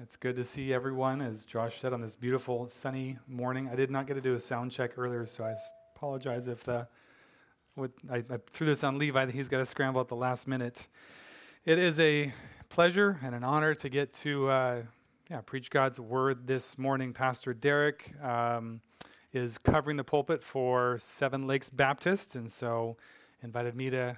It's good to see everyone, as Josh said, on this beautiful sunny morning. I did not get to do a sound check earlier, so I apologize if the, with, I, I threw this on Levi. He's got to scramble at the last minute. It is a pleasure and an honor to get to uh, yeah, preach God's word this morning. Pastor Derek um, is covering the pulpit for Seven Lakes Baptist, and so invited me to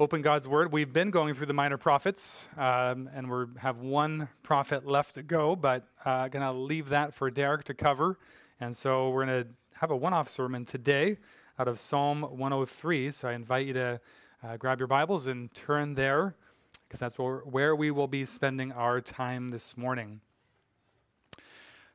open God's Word. We've been going through the minor prophets, um, and we have one prophet left to go, but I'm uh, going to leave that for Derek to cover. And so we're going to have a one off sermon today out of Psalm 103. So I invite you to uh, grab your Bibles and turn there, because that's where, where we will be spending our time this morning.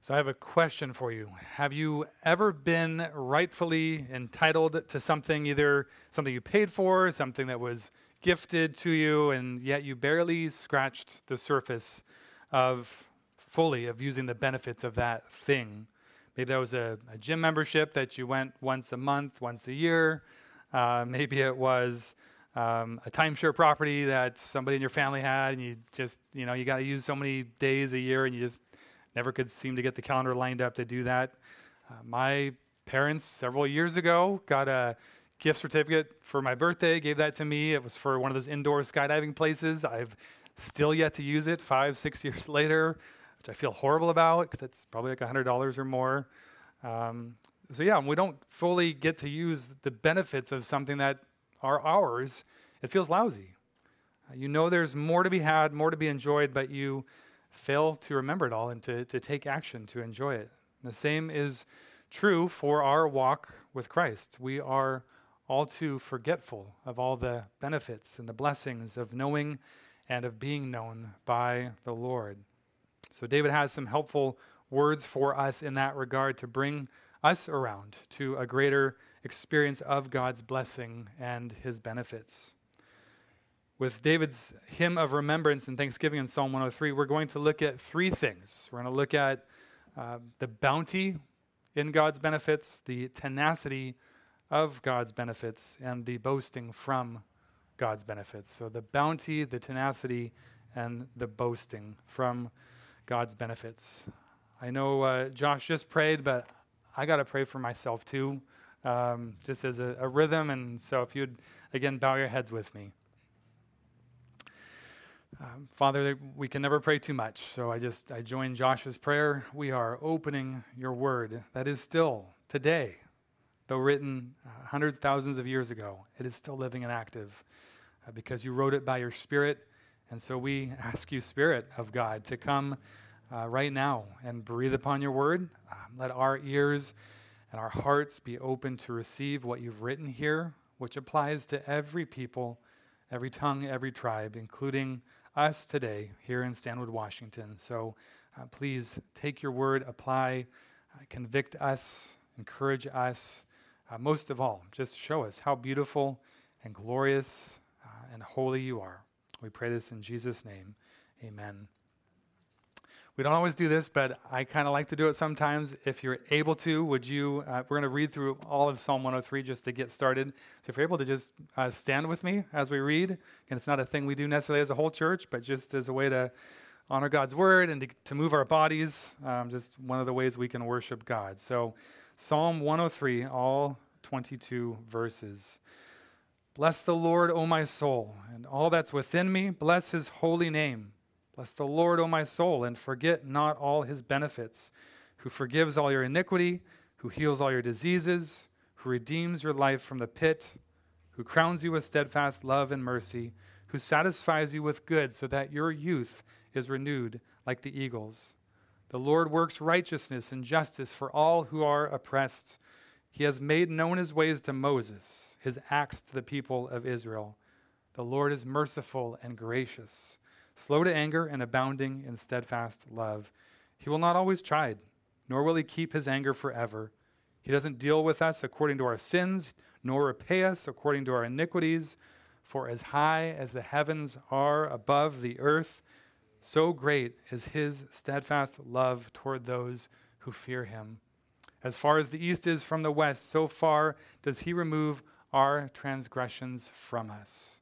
So I have a question for you. Have you ever been rightfully entitled to something, either something you paid for, something that was gifted to you, and yet you barely scratched the surface of fully of using the benefits of that thing? Maybe that was a, a gym membership that you went once a month, once a year. Uh, maybe it was um, a timeshare property that somebody in your family had, and you just, you know, you got to use so many days a year, and you just Never could seem to get the calendar lined up to do that. Uh, my parents, several years ago, got a gift certificate for my birthday, gave that to me. It was for one of those indoor skydiving places. I've still yet to use it five, six years later, which I feel horrible about because it's probably like $100 or more. Um, so, yeah, we don't fully get to use the benefits of something that are ours, it feels lousy. Uh, you know there's more to be had, more to be enjoyed, but you fail to remember it all and to, to take action to enjoy it. And the same is true for our walk with Christ. We are all too forgetful of all the benefits and the blessings of knowing and of being known by the Lord. So, David has some helpful words for us in that regard to bring us around to a greater experience of God's blessing and his benefits with David's hymn of remembrance and thanksgiving in Psalm 103, we're going to look at three things. We're going to look at uh, the bounty in God's benefits, the tenacity of God's benefits, and the boasting from God's benefits. So the bounty, the tenacity, and the boasting from God's benefits. I know uh, Josh just prayed, but I got to pray for myself too, um, just as a, a rhythm. And so if you'd, again, bow your heads with me. Um, Father, we can never pray too much, so I just I join Josh's prayer. We are opening your word that is still today, though written uh, hundreds, thousands of years ago, it is still living and active uh, because you wrote it by your Spirit. And so we ask you, Spirit of God, to come uh, right now and breathe upon your word. Um, let our ears and our hearts be open to receive what you've written here, which applies to every people, every tongue, every tribe, including us today here in Stanwood, Washington. So uh, please take your word, apply, uh, convict us, encourage us. Uh, most of all, just show us how beautiful and glorious uh, and holy you are. We pray this in Jesus' name. Amen. We don't always do this, but I kind of like to do it sometimes. If you're able to, would you? Uh, we're going to read through all of Psalm 103 just to get started. So if you're able to just uh, stand with me as we read, and it's not a thing we do necessarily as a whole church, but just as a way to honor God's word and to, to move our bodies, um, just one of the ways we can worship God. So Psalm 103, all 22 verses. Bless the Lord, O my soul, and all that's within me. Bless his holy name. Bless the Lord, O my soul, and forget not all his benefits, who forgives all your iniquity, who heals all your diseases, who redeems your life from the pit, who crowns you with steadfast love and mercy, who satisfies you with good, so that your youth is renewed like the eagles. The Lord works righteousness and justice for all who are oppressed. He has made known his ways to Moses, his acts to the people of Israel. The Lord is merciful and gracious slow to anger and abounding in steadfast love. He will not always chide, nor will he keep his anger forever. He doesn't deal with us according to our sins, nor repay us according to our iniquities. For as high as the heavens are above the earth, so great is his steadfast love toward those who fear him. As far as the east is from the west, so far does he remove our transgressions from us.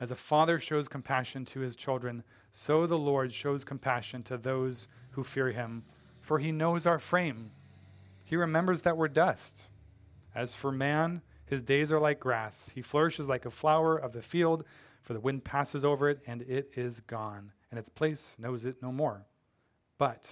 As a father shows compassion to his children, so the Lord shows compassion to those who fear him, for he knows our frame. He remembers that we're dust. As for man, his days are like grass. He flourishes like a flower of the field, for the wind passes over it, and it is gone, and its place knows it no more. But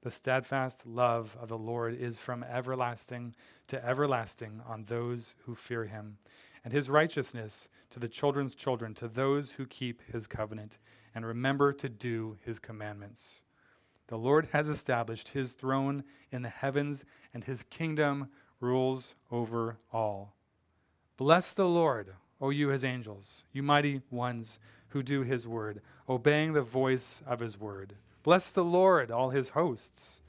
the steadfast love of the Lord is from everlasting to everlasting on those who fear him, and his righteousness to the children's children, to those who keep his covenant and remember to do his commandments. The Lord has established his throne in the heavens, and his kingdom rules over all. Bless the Lord, O you his angels, you mighty ones who do his word, obeying the voice of his word. Bless the Lord, all his hosts,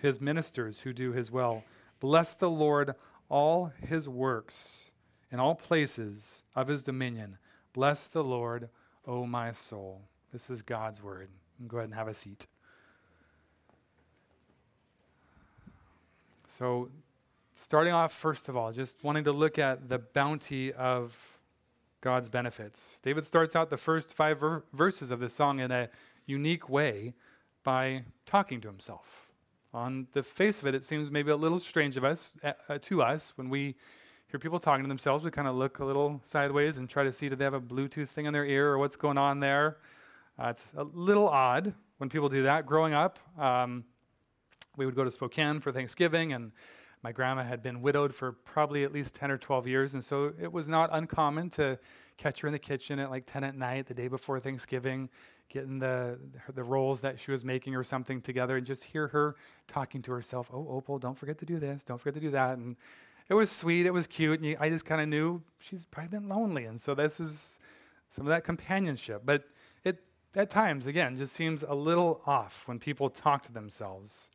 his ministers who do his will. Bless the Lord, all his works, in all places of his dominion. Bless the Lord, O my soul. This is God's word. Go ahead and have a seat. So, starting off, first of all, just wanting to look at the bounty of God's benefits. David starts out the first five ver- verses of this song in a unique way by talking to himself. On the face of it, it seems maybe a little strange of us uh, to us when we hear people talking to themselves. We kind of look a little sideways and try to see do they have a Bluetooth thing in their ear or what's going on there. Uh, it's a little odd when people do that. Growing up, um, we would go to Spokane for Thanksgiving, and my grandma had been widowed for probably at least 10 or 12 years, and so it was not uncommon to catch her in the kitchen at like 10 at night the day before Thanksgiving, getting the, the rolls that she was making or something together, and just hear her talking to herself, Oh, Opal, don't forget to do this, don't forget to do that. And it was sweet, it was cute, and I just kind of knew she's probably been lonely, and so this is some of that companionship. But it, at times, again, just seems a little off when people talk to themselves.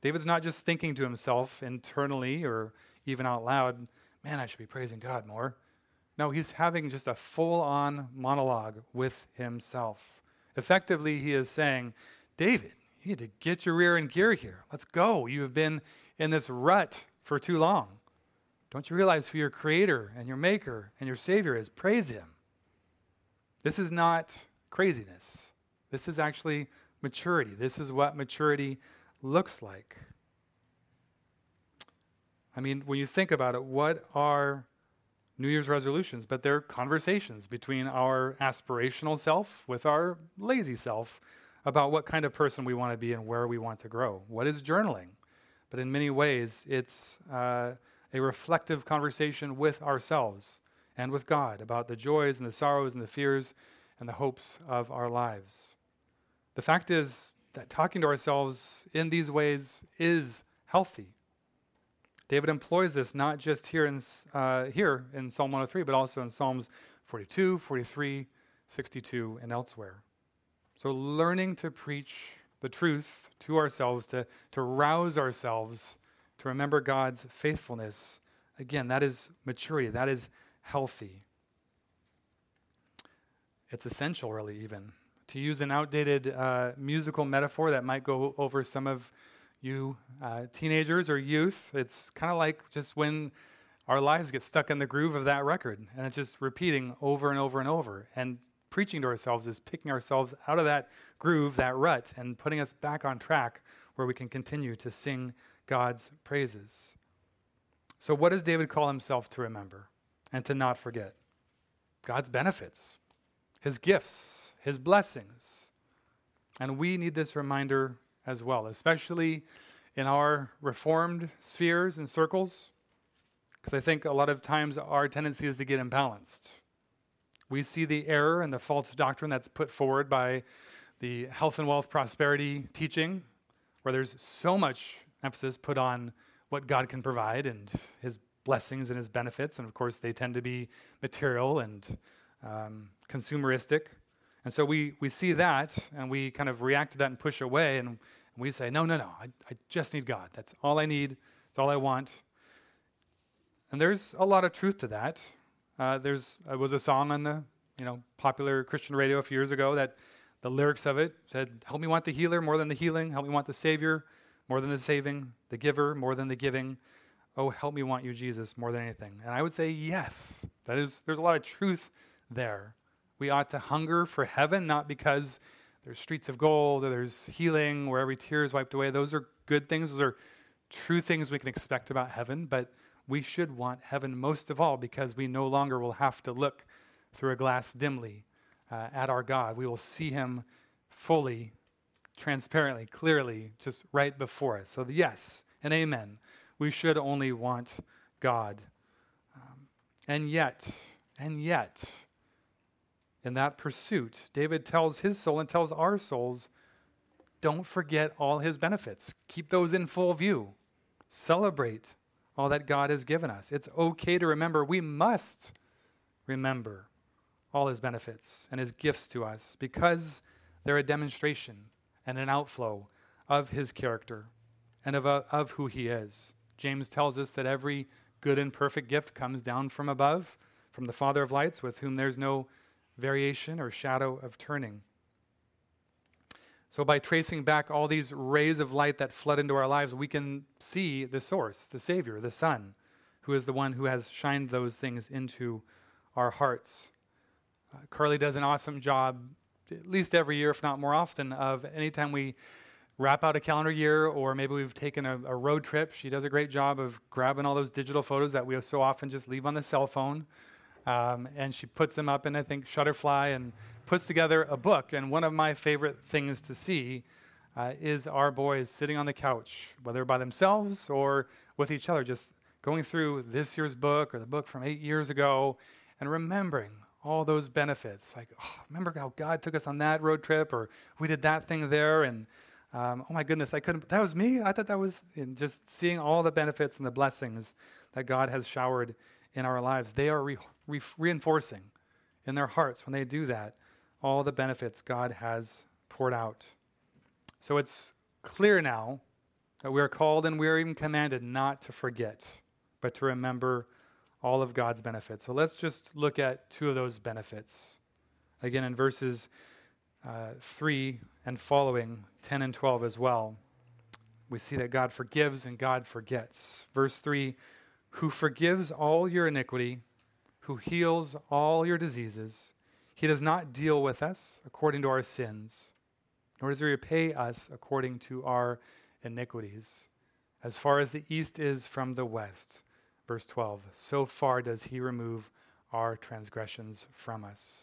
David's not just thinking to himself internally or even out loud, man, I should be praising God more. No, he's having just a full on monologue with himself. Effectively, he is saying, David, you need to get your rear in gear here. Let's go. You have been in this rut for too long. Don't you realize who your creator and your maker and your savior is? Praise him. This is not craziness. This is actually maturity. This is what maturity looks like. I mean, when you think about it, what are New Year's resolutions? But they're conversations between our aspirational self with our lazy self about what kind of person we want to be and where we want to grow. What is journaling? But in many ways, it's uh, a reflective conversation with ourselves and with God about the joys and the sorrows and the fears and the hopes of our lives. The fact is, that talking to ourselves in these ways is healthy. David employs this not just here in, uh, here in Psalm 103, but also in Psalms 42, 43, 62, and elsewhere. So, learning to preach the truth to ourselves, to, to rouse ourselves, to remember God's faithfulness, again, that is maturity, that is healthy. It's essential, really, even. To use an outdated uh, musical metaphor that might go over some of you uh, teenagers or youth, it's kind of like just when our lives get stuck in the groove of that record and it's just repeating over and over and over. And preaching to ourselves is picking ourselves out of that groove, that rut, and putting us back on track where we can continue to sing God's praises. So, what does David call himself to remember and to not forget? God's benefits, his gifts, his blessings. And we need this reminder as well, especially in our reformed spheres and circles, because I think a lot of times our tendency is to get imbalanced. We see the error and the false doctrine that's put forward by the health and wealth prosperity teaching, where there's so much emphasis put on what God can provide and his blessings and his benefits. And of course, they tend to be material and um, consumeristic. And so we, we see that and we kind of react to that and push away and we say, no, no, no, I, I just need God. That's all I need. That's all I want. And there's a lot of truth to that. Uh, there's uh, was a song on the you know popular Christian radio a few years ago that the lyrics of it said, "Help me want the healer more than the healing. Help me want the Savior more than the saving. The giver more than the giving. Oh, help me want you, Jesus, more than anything." And I would say yes. That is. There's a lot of truth there. We ought to hunger for heaven, not because there's streets of gold or there's healing where every tear is wiped away. Those are good things. Those are true things we can expect about heaven, but we should want heaven most of all because we no longer will have to look through a glass dimly uh, at our God. We will see him fully, transparently, clearly, just right before us. So, the yes and amen. We should only want God. Um, and yet, and yet, in that pursuit, David tells his soul and tells our souls don't forget all his benefits. Keep those in full view. Celebrate all that God has given us. It's okay to remember. We must remember all his benefits and his gifts to us because they're a demonstration and an outflow of his character and of, uh, of who he is. James tells us that every good and perfect gift comes down from above, from the Father of lights, with whom there's no variation or shadow of turning. So, by tracing back all these rays of light that flood into our lives, we can see the source, the Savior, the Son, who is the one who has shined those things into our hearts. Uh, Carly does an awesome job, at least every year, if not more often, of anytime we wrap out a calendar year or maybe we've taken a, a, road trip. She does a great job of grabbing all those digital photos that we so often just leave on the cell phone. Um, and she puts them up in, I think, Shutterfly and puts together a book. And one of my favorite things to see uh, is our boys sitting on the couch, whether by themselves or with each other, just going through this year's book or the book from eight years ago and remembering all those benefits. Like, oh, remember how God took us on that road trip, or we did that thing there, and um, oh my goodness, I couldn't. That was me. I thought that was just seeing all the benefits and the blessings that God has showered in our lives. They are re- re- reinforcing in their hearts when they do that all the benefits God has poured out. So it's clear now that we are called and we are even commanded not to forget, but to remember all of God's benefits. So let's just look at two of those benefits. Again, in verses uh, 3 and following, 10 and 12 as well, we see that God forgives and God forgets. Verse 3 Who forgives all your iniquity, who heals all your diseases. He does not deal with us according to our sins, nor does he repay us according to our iniquities. As far as the east is from the west, Verse 12 So far does he remove our transgressions from us.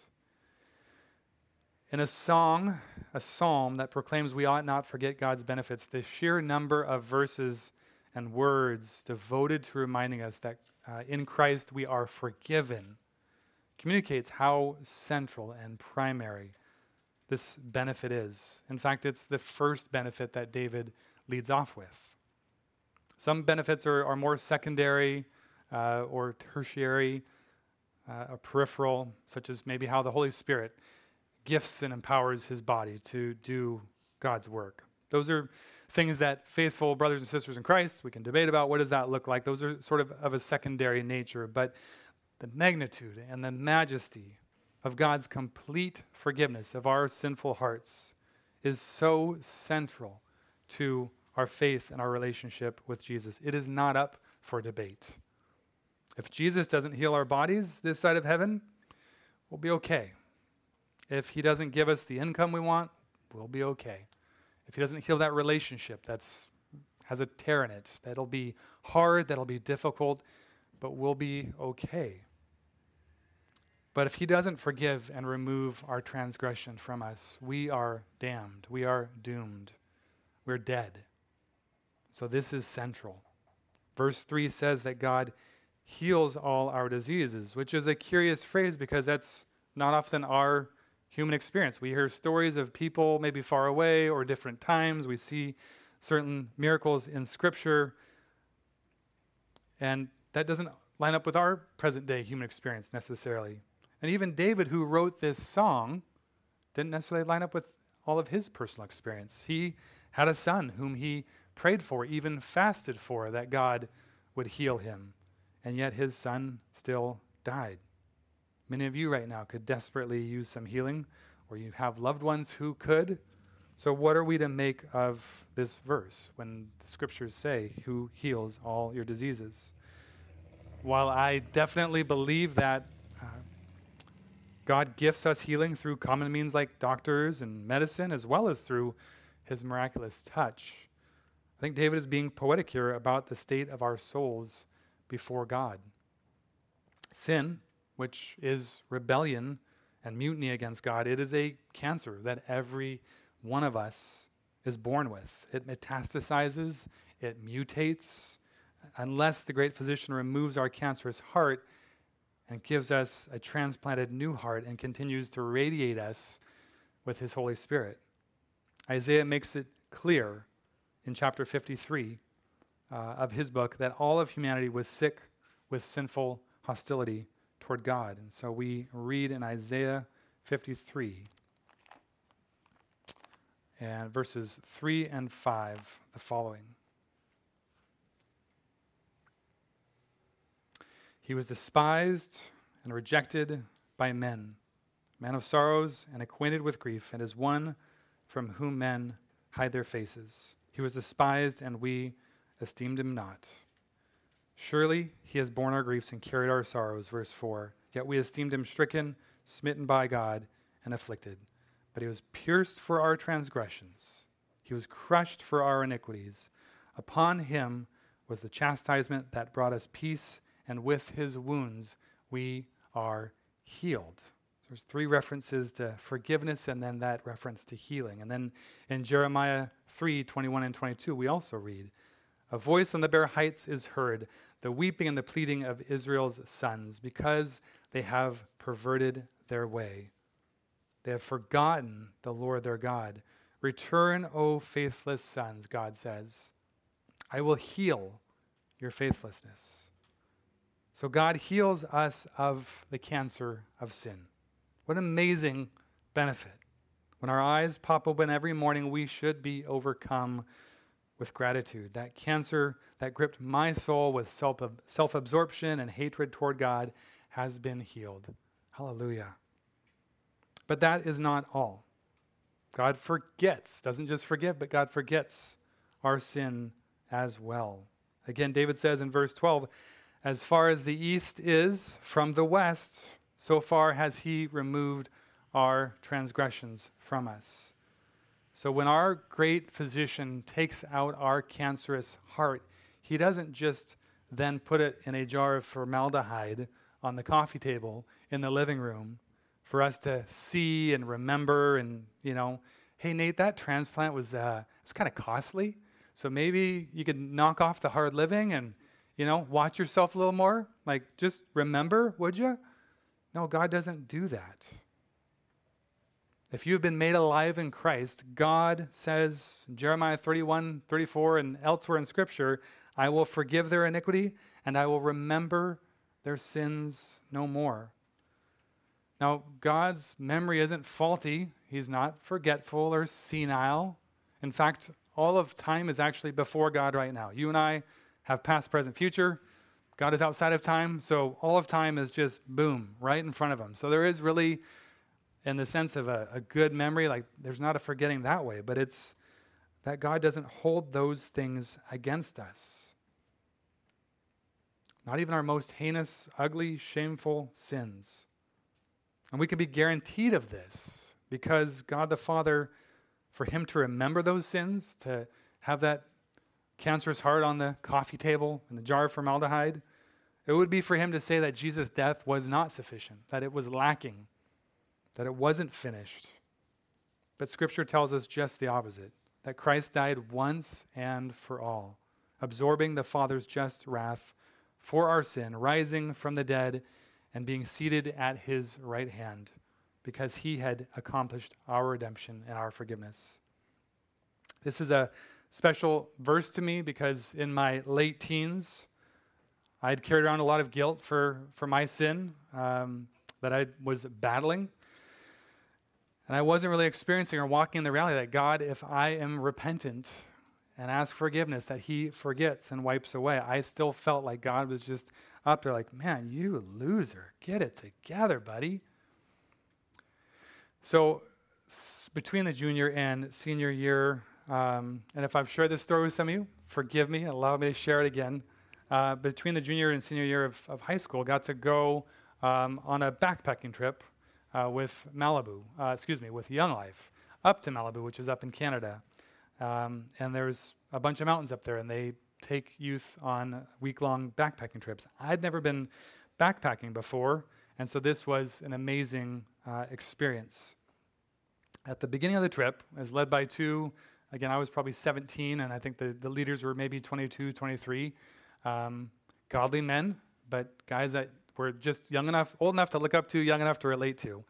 In a song, a psalm that proclaims we ought not forget God's benefits, the sheer number of verses and words devoted to reminding us that uh, in Christ we are forgiven communicates how central and primary this benefit is. In fact, it's the first benefit that David leads off with. Some benefits are, are more secondary uh, or tertiary, uh, or peripheral, such as maybe how the Holy Spirit gifts and empowers his body to do God's work. Those are things that faithful brothers and sisters in Christ, we can debate about what does that look like. Those are sort of of a secondary nature, but the magnitude and the majesty of God's complete forgiveness of our sinful hearts is so central to our faith and our relationship with Jesus. It is not up for debate. If Jesus doesn't heal our bodies this side of heaven, we'll be okay. If he doesn't give us the income we want, we'll be okay. If he doesn't heal that relationship that's has a tear in it, that'll be hard, that'll be difficult, but we'll be okay. But if he doesn't forgive and remove our transgression from us, we are damned. We are doomed. We're dead. So this is central. Verse 3 says that God heals all our diseases, which is a curious phrase because that's not often our human experience. We hear stories of people maybe far away or different times. We see certain miracles in Scripture, and that doesn't line up with our present day human experience necessarily. And even David, who wrote this song, didn't necessarily line up with all of his personal experience. He had a son whom he prayed for, even fasted for, that God would heal him and yet his son still died. Many of you right now could desperately use some healing, or you have loved ones who could. So, what are we to make of this verse when the scriptures say, Who heals all your diseases? While I definitely believe that uh, God gifts us healing through common means like doctors and medicine, as well as through his miraculous touch. I think David is being poetic here about the state of our souls before God. Sin, which is rebellion and mutiny against God, it is a cancer that every one of us is born with. It metastasizes, it mutates. Unless the great physician removes our cancerous heart and gives us a transplanted new heart and continues to radiate us with his Holy Spirit. Isaiah makes it clear in chapter 53 uh, of his book that all of humanity was sick with sinful hostility toward God. And so we read in Isaiah 53 and verses 3 and 5 the following He was despised and rejected by men, man of sorrows and acquainted with grief, and as one from whom men hide their faces. He was despised, and we esteemed him not. Surely he has borne our griefs and carried our sorrows, verse 4. Yet we esteemed him stricken, smitten by God, and afflicted. But he was pierced for our transgressions, he was crushed for our iniquities. Upon him was the chastisement that brought us peace, and with his wounds we are healed. There's three references to forgiveness and then that reference to healing. And then in Jeremiah 3 21 and 22, we also read, A voice on the bare heights is heard, the weeping and the pleading of Israel's sons, because they have perverted their way. They have forgotten the Lord their God. Return, O faithless sons, God says. I will heal your faithlessness. So God heals us of the cancer of sin. What amazing benefit. When our eyes pop open every morning, we should be overcome with gratitude. That cancer that gripped my soul with self absorption and hatred toward God has been healed. Hallelujah. But that is not all. God forgets, doesn't just forgive, but God forgets our sin as well. Again, David says in verse 12, as far as the east is from the west, so far has he removed our transgressions from us. So when our great physician takes out our cancerous heart, he doesn't just then put it in a jar of formaldehyde on the coffee table in the living room for us to see and remember and, you know, hey, Nate, that transplant was, uh, was kind of costly. So maybe you could knock off the hard living and you know, watch yourself a little more. Like, just remember, would you? No, God doesn't do that. If you have been made alive in Christ, God says, Jeremiah 31, 34, and elsewhere in Scripture, I will forgive their iniquity and I will remember their sins no more. Now, God's memory isn't faulty, He's not forgetful or senile. In fact, all of time is actually before God right now. You and I have past, present, future. God is outside of time, so all of time is just boom, right in front of him. So there is really, in the sense of a, a good memory, like there's not a forgetting that way, but it's that God doesn't hold those things against us. Not even our most heinous, ugly, shameful sins. And we can be guaranteed of this because God the Father, for Him to remember those sins, to have that cancerous heart on the coffee table and the jar of formaldehyde, it would be for him to say that Jesus' death was not sufficient, that it was lacking, that it wasn't finished. But Scripture tells us just the opposite that Christ died once and for all, absorbing the Father's just wrath for our sin, rising from the dead, and being seated at his right hand, because he had accomplished our redemption and our forgiveness. This is a special verse to me because in my late teens, I had carried around a lot of guilt for, for my sin um, that I was battling. And I wasn't really experiencing or walking in the reality that God, if I am repentant and ask forgiveness, that He forgets and wipes away. I still felt like God was just up there, like, man, you loser, get it together, buddy. So, between the junior and senior year um, and if I've shared this story with some of you, forgive me, allow me to share it again. Uh, between the junior and senior year of, of high school, got to go um, on a backpacking trip uh, with Malibu, uh, excuse me, with Young Life, up to Malibu, which is up in Canada. Um, and there's a bunch of mountains up there, and they take youth on week long backpacking trips. I'd never been backpacking before, and so this was an amazing uh, experience. At the beginning of the trip, I was led by two, again, I was probably 17, and I think the, the leaders were maybe 22, 23. Um, godly men, but guys that were just young enough, old enough to look up to, young enough to relate to.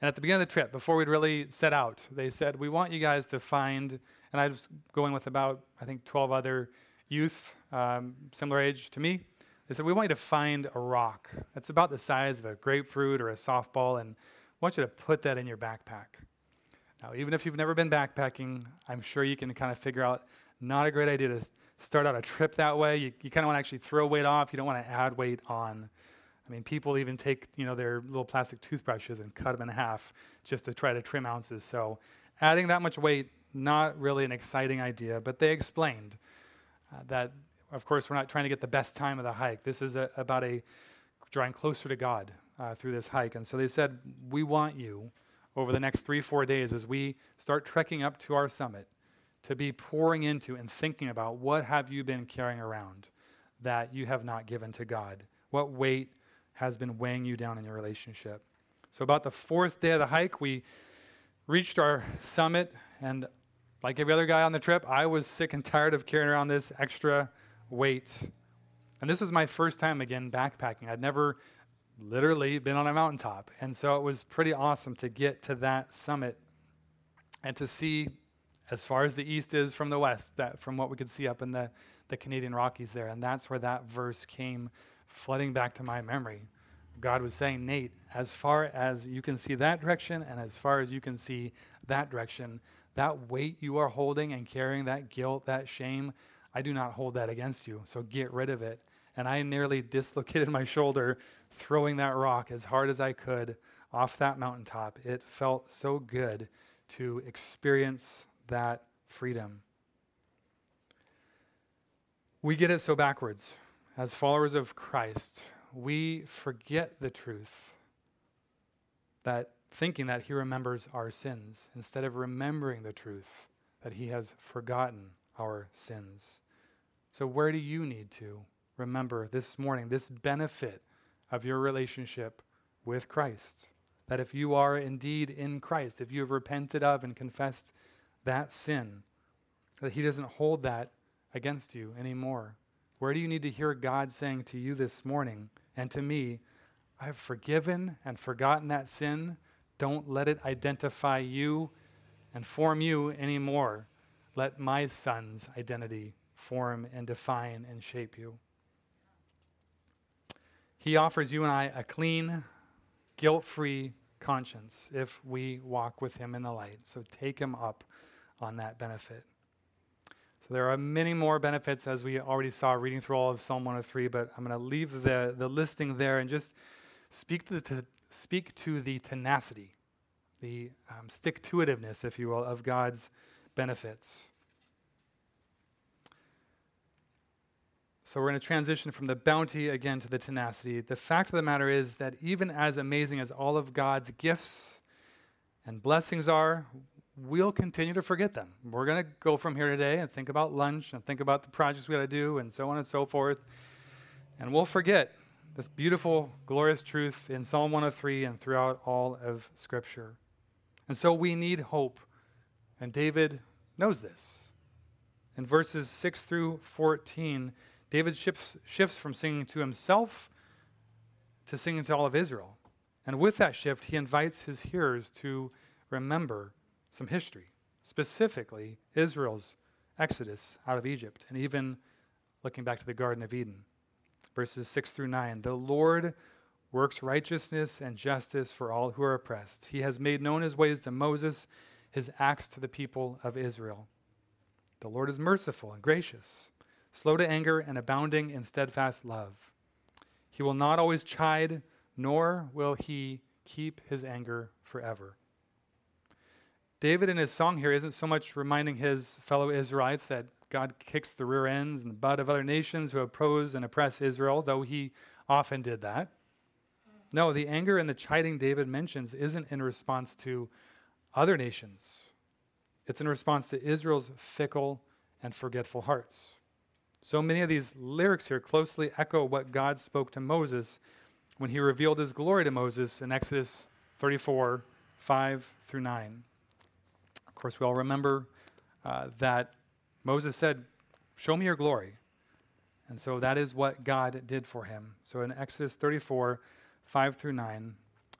And at the beginning of the trip, before we'd really set out, they said, We want you guys to find, and I was going with about, I think, 12 other youth, um, similar age to me. They said, We want you to find a rock that's about the size of a grapefruit or a softball, and I want you to put that in your backpack. Now, even if you've never been backpacking, I'm sure you can kind of figure out not a great idea to start out a trip that way. You, you kind of want to actually throw weight off. You don't want to add weight on. I mean, people even take you know their little plastic toothbrushes and cut them in half just to try to trim ounces. So, adding that much weight, not really an exciting idea. But they explained uh, that, of course, we're not trying to get the best time of the hike. This is a, about a drawing closer to God uh, through this hike. And so they said, we want you over the next three, four days as we start trekking up to our summit to be pouring into and thinking about what have you been carrying around that you have not given to God? What weight has been weighing you down in your relationship? So, about the fourth day of the hike, we reached our summit, and like every other guy on the trip, I was sick and tired of carrying around this extra weight. And this was my first time again backpacking. I'd never literally been on a mountaintop. And so it was pretty awesome to get to that summit and to see as far as the east is from the west, that from what we could see up in the, the Canadian Rockies there. And that's where that verse came flooding back to my memory. God was saying, Nate, as far as you can see that direction and as far as you can see that direction, that weight you are holding and carrying, that guilt, that shame, I do not hold that against you. So get rid of it. And I nearly dislocated my shoulder throwing that rock as hard as I could off that mountaintop. It felt so good to experience that freedom. We get it so backwards. As followers of Christ, we forget the truth that thinking that he remembers our sins instead of remembering the truth that he has forgotten our sins. So, where do you need to remember this morning this benefit of your relationship with Christ? That if you are indeed in Christ, if you have repented of and confessed that sin, that He doesn't hold that against you anymore. Where do you need to hear God saying to you this morning and to me, I have forgiven and forgotten that sin. Don't let it identify you and form you anymore. Let my son's identity form and define and shape you. He offers you and I a clean, guilt free conscience if we walk with him in the light. So take him up on that benefit. So there are many more benefits as we already saw reading through all of Psalm 103, but I'm going to leave the, the listing there and just speak to the, speak to the tenacity, the um, stick to itiveness, if you will, of God's benefits. So we're going to transition from the bounty again to the tenacity. The fact of the matter is that even as amazing as all of God's gifts and blessings are, we'll continue to forget them. We're going to go from here today and think about lunch and think about the projects we got to do and so on and so forth. And we'll forget this beautiful, glorious truth in Psalm 103 and throughout all of Scripture. And so we need hope. And David knows this. In verses 6 through 14, David shifts, shifts from singing to himself to singing to all of Israel. And with that shift, he invites his hearers to remember some history, specifically Israel's exodus out of Egypt, and even looking back to the Garden of Eden. Verses 6 through 9 The Lord works righteousness and justice for all who are oppressed. He has made known his ways to Moses, his acts to the people of Israel. The Lord is merciful and gracious, slow to anger, and abounding in steadfast love. He will not always chide, nor will he keep his anger forever. David in his song here isn't so much reminding his fellow Israelites that God kicks the rear ends and the butt of other nations who oppose and oppress Israel, though he often did that. No, the anger and the chiding David mentions isn't in response to other nations, it's in response to Israel's fickle and forgetful hearts. So many of these lyrics here closely echo what God spoke to Moses when he revealed his glory to Moses in Exodus 34 5 through 9. Of course, we all remember uh, that Moses said, Show me your glory. And so that is what God did for him. So in Exodus 34 5 through 9,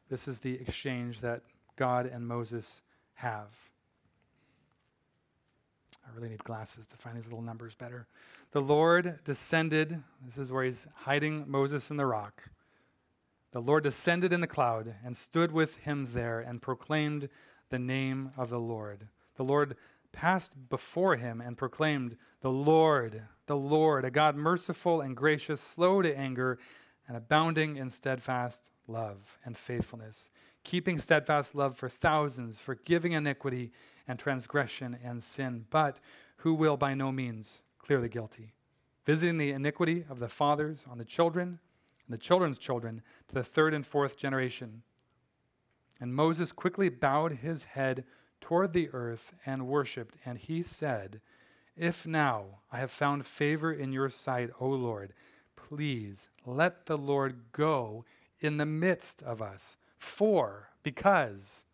this is the exchange that God and Moses have. I really need glasses to find these little numbers better. The Lord descended, this is where he's hiding Moses in the rock. The Lord descended in the cloud and stood with him there and proclaimed the name of the Lord. The Lord passed before him and proclaimed, The Lord, the Lord, a God merciful and gracious, slow to anger, and abounding in steadfast love and faithfulness, keeping steadfast love for thousands, forgiving iniquity and transgression and sin, but who will by no means clear the guilty, visiting the iniquity of the fathers on the children and the children's children to the third and fourth generation. And Moses quickly bowed his head toward the earth and worshiped, and he said, If now I have found favor in your sight, O Lord, please let the Lord go in the midst of us. For, because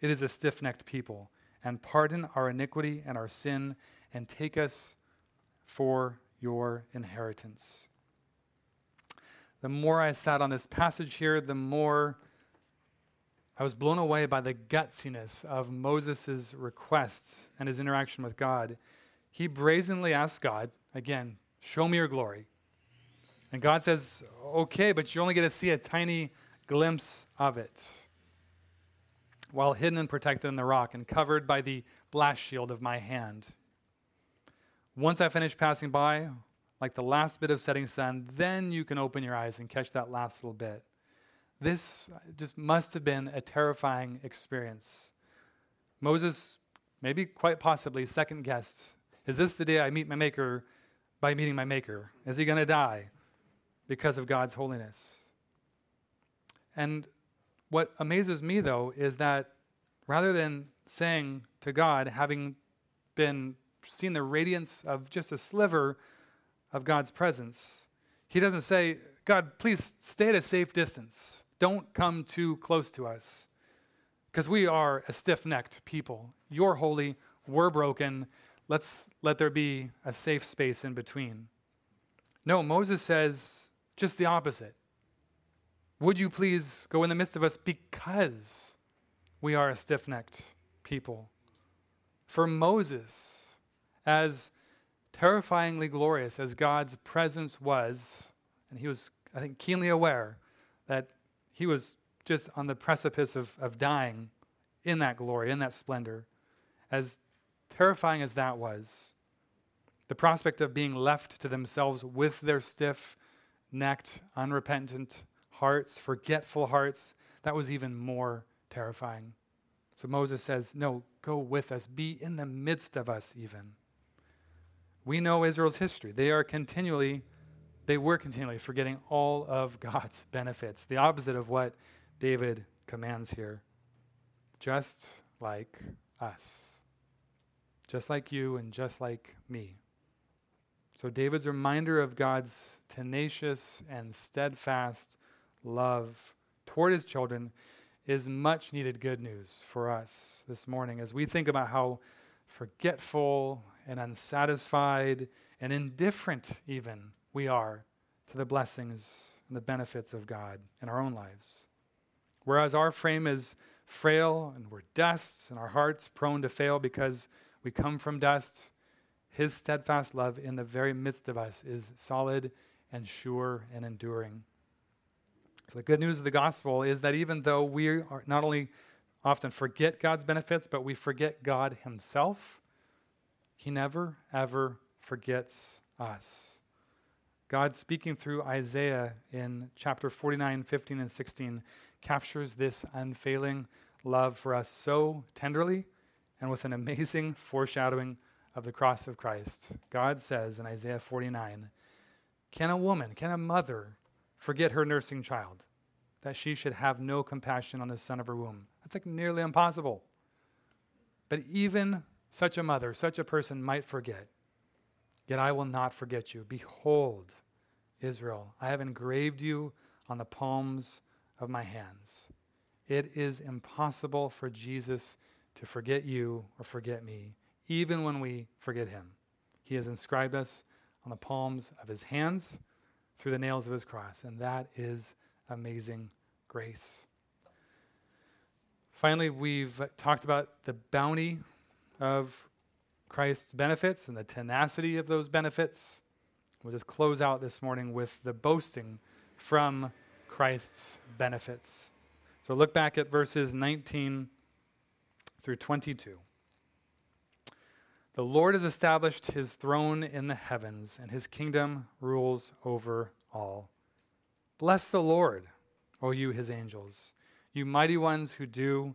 it is a stiff necked people, and pardon our iniquity and our sin, and take us for your inheritance the more I sat on this passage here, the more I was blown away by the gutsiness of Moses' requests and his interaction with God. He brazenly asked God, again, show me your glory. And God says, okay, but you only get to see a tiny glimpse of it while hidden and protected in the rock and covered by the blast shield of my hand. Once I finish passing by, like the last bit of setting sun, then you can open your eyes and catch that last little bit. This just must have been a terrifying experience. Moses, maybe quite possibly, second guessed Is this the day I meet my Maker by meeting my Maker? Is he going to die because of God's holiness? And what amazes me, though, is that rather than saying to God, having been seen the radiance of just a sliver of God's presence, he doesn't say, God, please stay at a safe distance. Don't come too close to us. Because we are a stiff necked people. You're holy, we're broken. Let's let there be a safe space in between. No, Moses says just the opposite. Would you please go in the midst of us because we are a stiff necked people? For Moses, as terrifyingly glorious as God's presence was, and he was, I think, keenly aware that he was just on the precipice of, of dying in that glory, in that splendor, as terrifying as that was, the prospect of being left to themselves with their stiff necked, unrepentant hearts, forgetful hearts, that was even more terrifying. So Moses says, No, go with us, be in the midst of us, even. We know Israel's history. They are continually, they were continually forgetting all of God's benefits, the opposite of what David commands here. Just like us, just like you, and just like me. So, David's reminder of God's tenacious and steadfast love toward his children is much needed good news for us this morning as we think about how forgetful and unsatisfied and indifferent, even, we are to the blessings and the benefits of God in our own lives. Whereas our frame is frail and we're dust and our hearts prone to fail because we come from dust, His steadfast love in the very midst of us is solid and sure and enduring. So, the good news of the gospel is that even though we are not only often forget God's benefits, but we forget God Himself, he never, ever forgets us. God, speaking through Isaiah in chapter 49, 15, and 16, captures this unfailing love for us so tenderly and with an amazing foreshadowing of the cross of Christ. God says in Isaiah 49 Can a woman, can a mother forget her nursing child that she should have no compassion on the son of her womb. That's like nearly impossible. But even such a mother, such a person might forget. Yet I will not forget you. Behold, Israel, I have engraved you on the palms of my hands. It is impossible for Jesus to forget you or forget me, even when we forget him. He has inscribed us on the palms of his hands through the nails of his cross, and that is amazing grace. Finally, we've talked about the bounty of Christ's benefits and the tenacity of those benefits. We'll just close out this morning with the boasting from Christ's benefits. So look back at verses 19 through 22. The Lord has established his throne in the heavens, and his kingdom rules over all. Bless the Lord, O you his angels, you mighty ones who do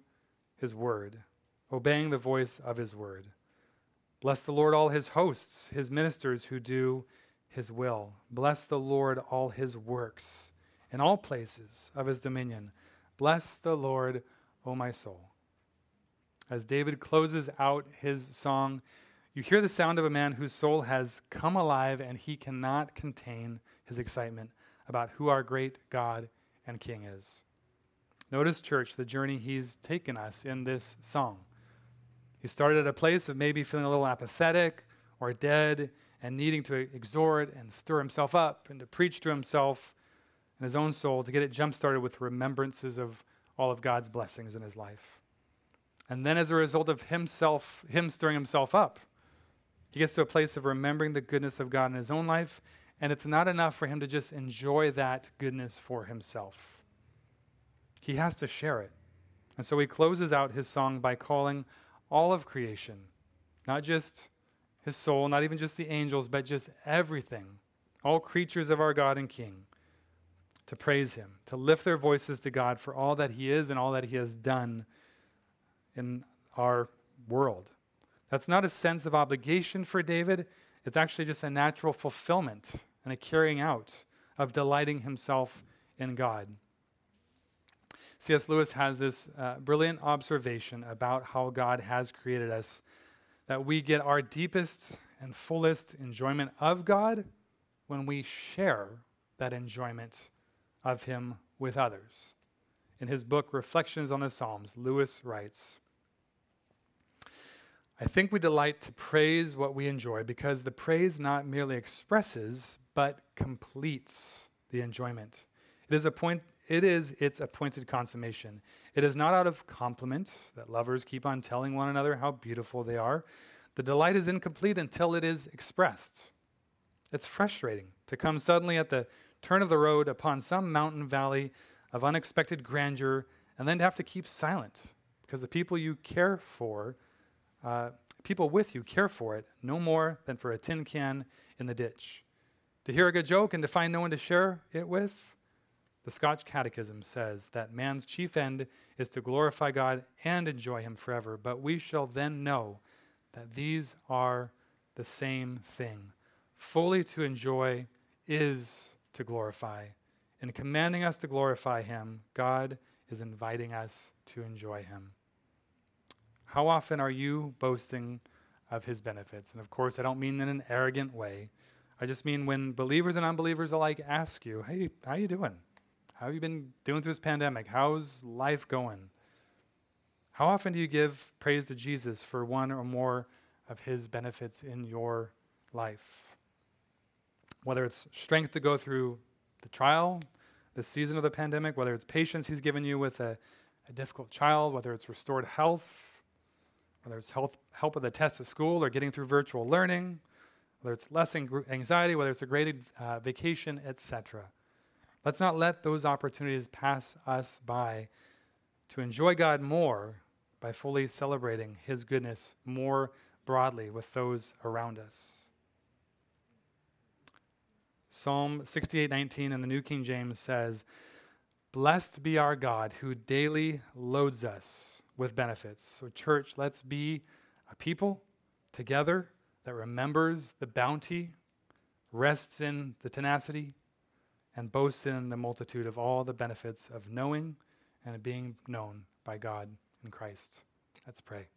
his word, obeying the voice of his word. Bless the Lord, all his hosts, his ministers who do his will. Bless the Lord, all his works, in all places of his dominion. Bless the Lord, O my soul. As David closes out his song, you hear the sound of a man whose soul has come alive and he cannot contain his excitement about who our great God and King is. Notice, church, the journey he's taken us in this song. He started at a place of maybe feeling a little apathetic or dead and needing to exhort and stir himself up and to preach to himself and his own soul to get it jump started with remembrances of all of God's blessings in his life. And then, as a result of himself, him stirring himself up, he gets to a place of remembering the goodness of God in his own life, and it's not enough for him to just enjoy that goodness for himself. He has to share it. And so he closes out his song by calling all of creation, not just his soul, not even just the angels, but just everything, all creatures of our God and King, to praise him, to lift their voices to God for all that he is and all that he has done in our world. That's not a sense of obligation for David, it's actually just a natural fulfillment and a carrying out of delighting himself in God. C.S. Lewis has this uh, brilliant observation about how God has created us that we get our deepest and fullest enjoyment of God when we share that enjoyment of Him with others. In his book, Reflections on the Psalms, Lewis writes I think we delight to praise what we enjoy because the praise not merely expresses, but completes the enjoyment. It is a point it is its appointed consummation. It is not out of compliment that lovers keep on telling one another how beautiful they are. The delight is incomplete until it is expressed. It's frustrating to come suddenly at the turn of the road upon some mountain valley of unexpected grandeur and then to have to keep silent because the people you care for, uh, people with you care for it no more than for a tin can in the ditch. To hear a good joke and to find no one to share it with, the Scotch Catechism says that man's chief end is to glorify God and enjoy Him forever, but we shall then know that these are the same thing. Fully to enjoy is to glorify. In commanding us to glorify Him, God is inviting us to enjoy Him. How often are you boasting of His benefits? And of course, I don't mean in an arrogant way. I just mean when believers and unbelievers alike ask you, hey, how you doing? How have you been doing through this pandemic? How's life going? How often do you give praise to Jesus for one or more of his benefits in your life? Whether it's strength to go through the trial, the season of the pandemic, whether it's patience he's given you with a, a difficult child, whether it's restored health, whether it's health, help with the test at school or getting through virtual learning, whether it's less anxiety, whether it's a great uh, vacation, etc. Let's not let those opportunities pass us by to enjoy God more by fully celebrating His goodness more broadly with those around us. Psalm 68:19 in the New King James says, "Blessed be our God who daily loads us with benefits." So church, let's be a people together that remembers the bounty, rests in the tenacity, and boasts in the multitude of all the benefits of knowing and being known by God in Christ. Let's pray.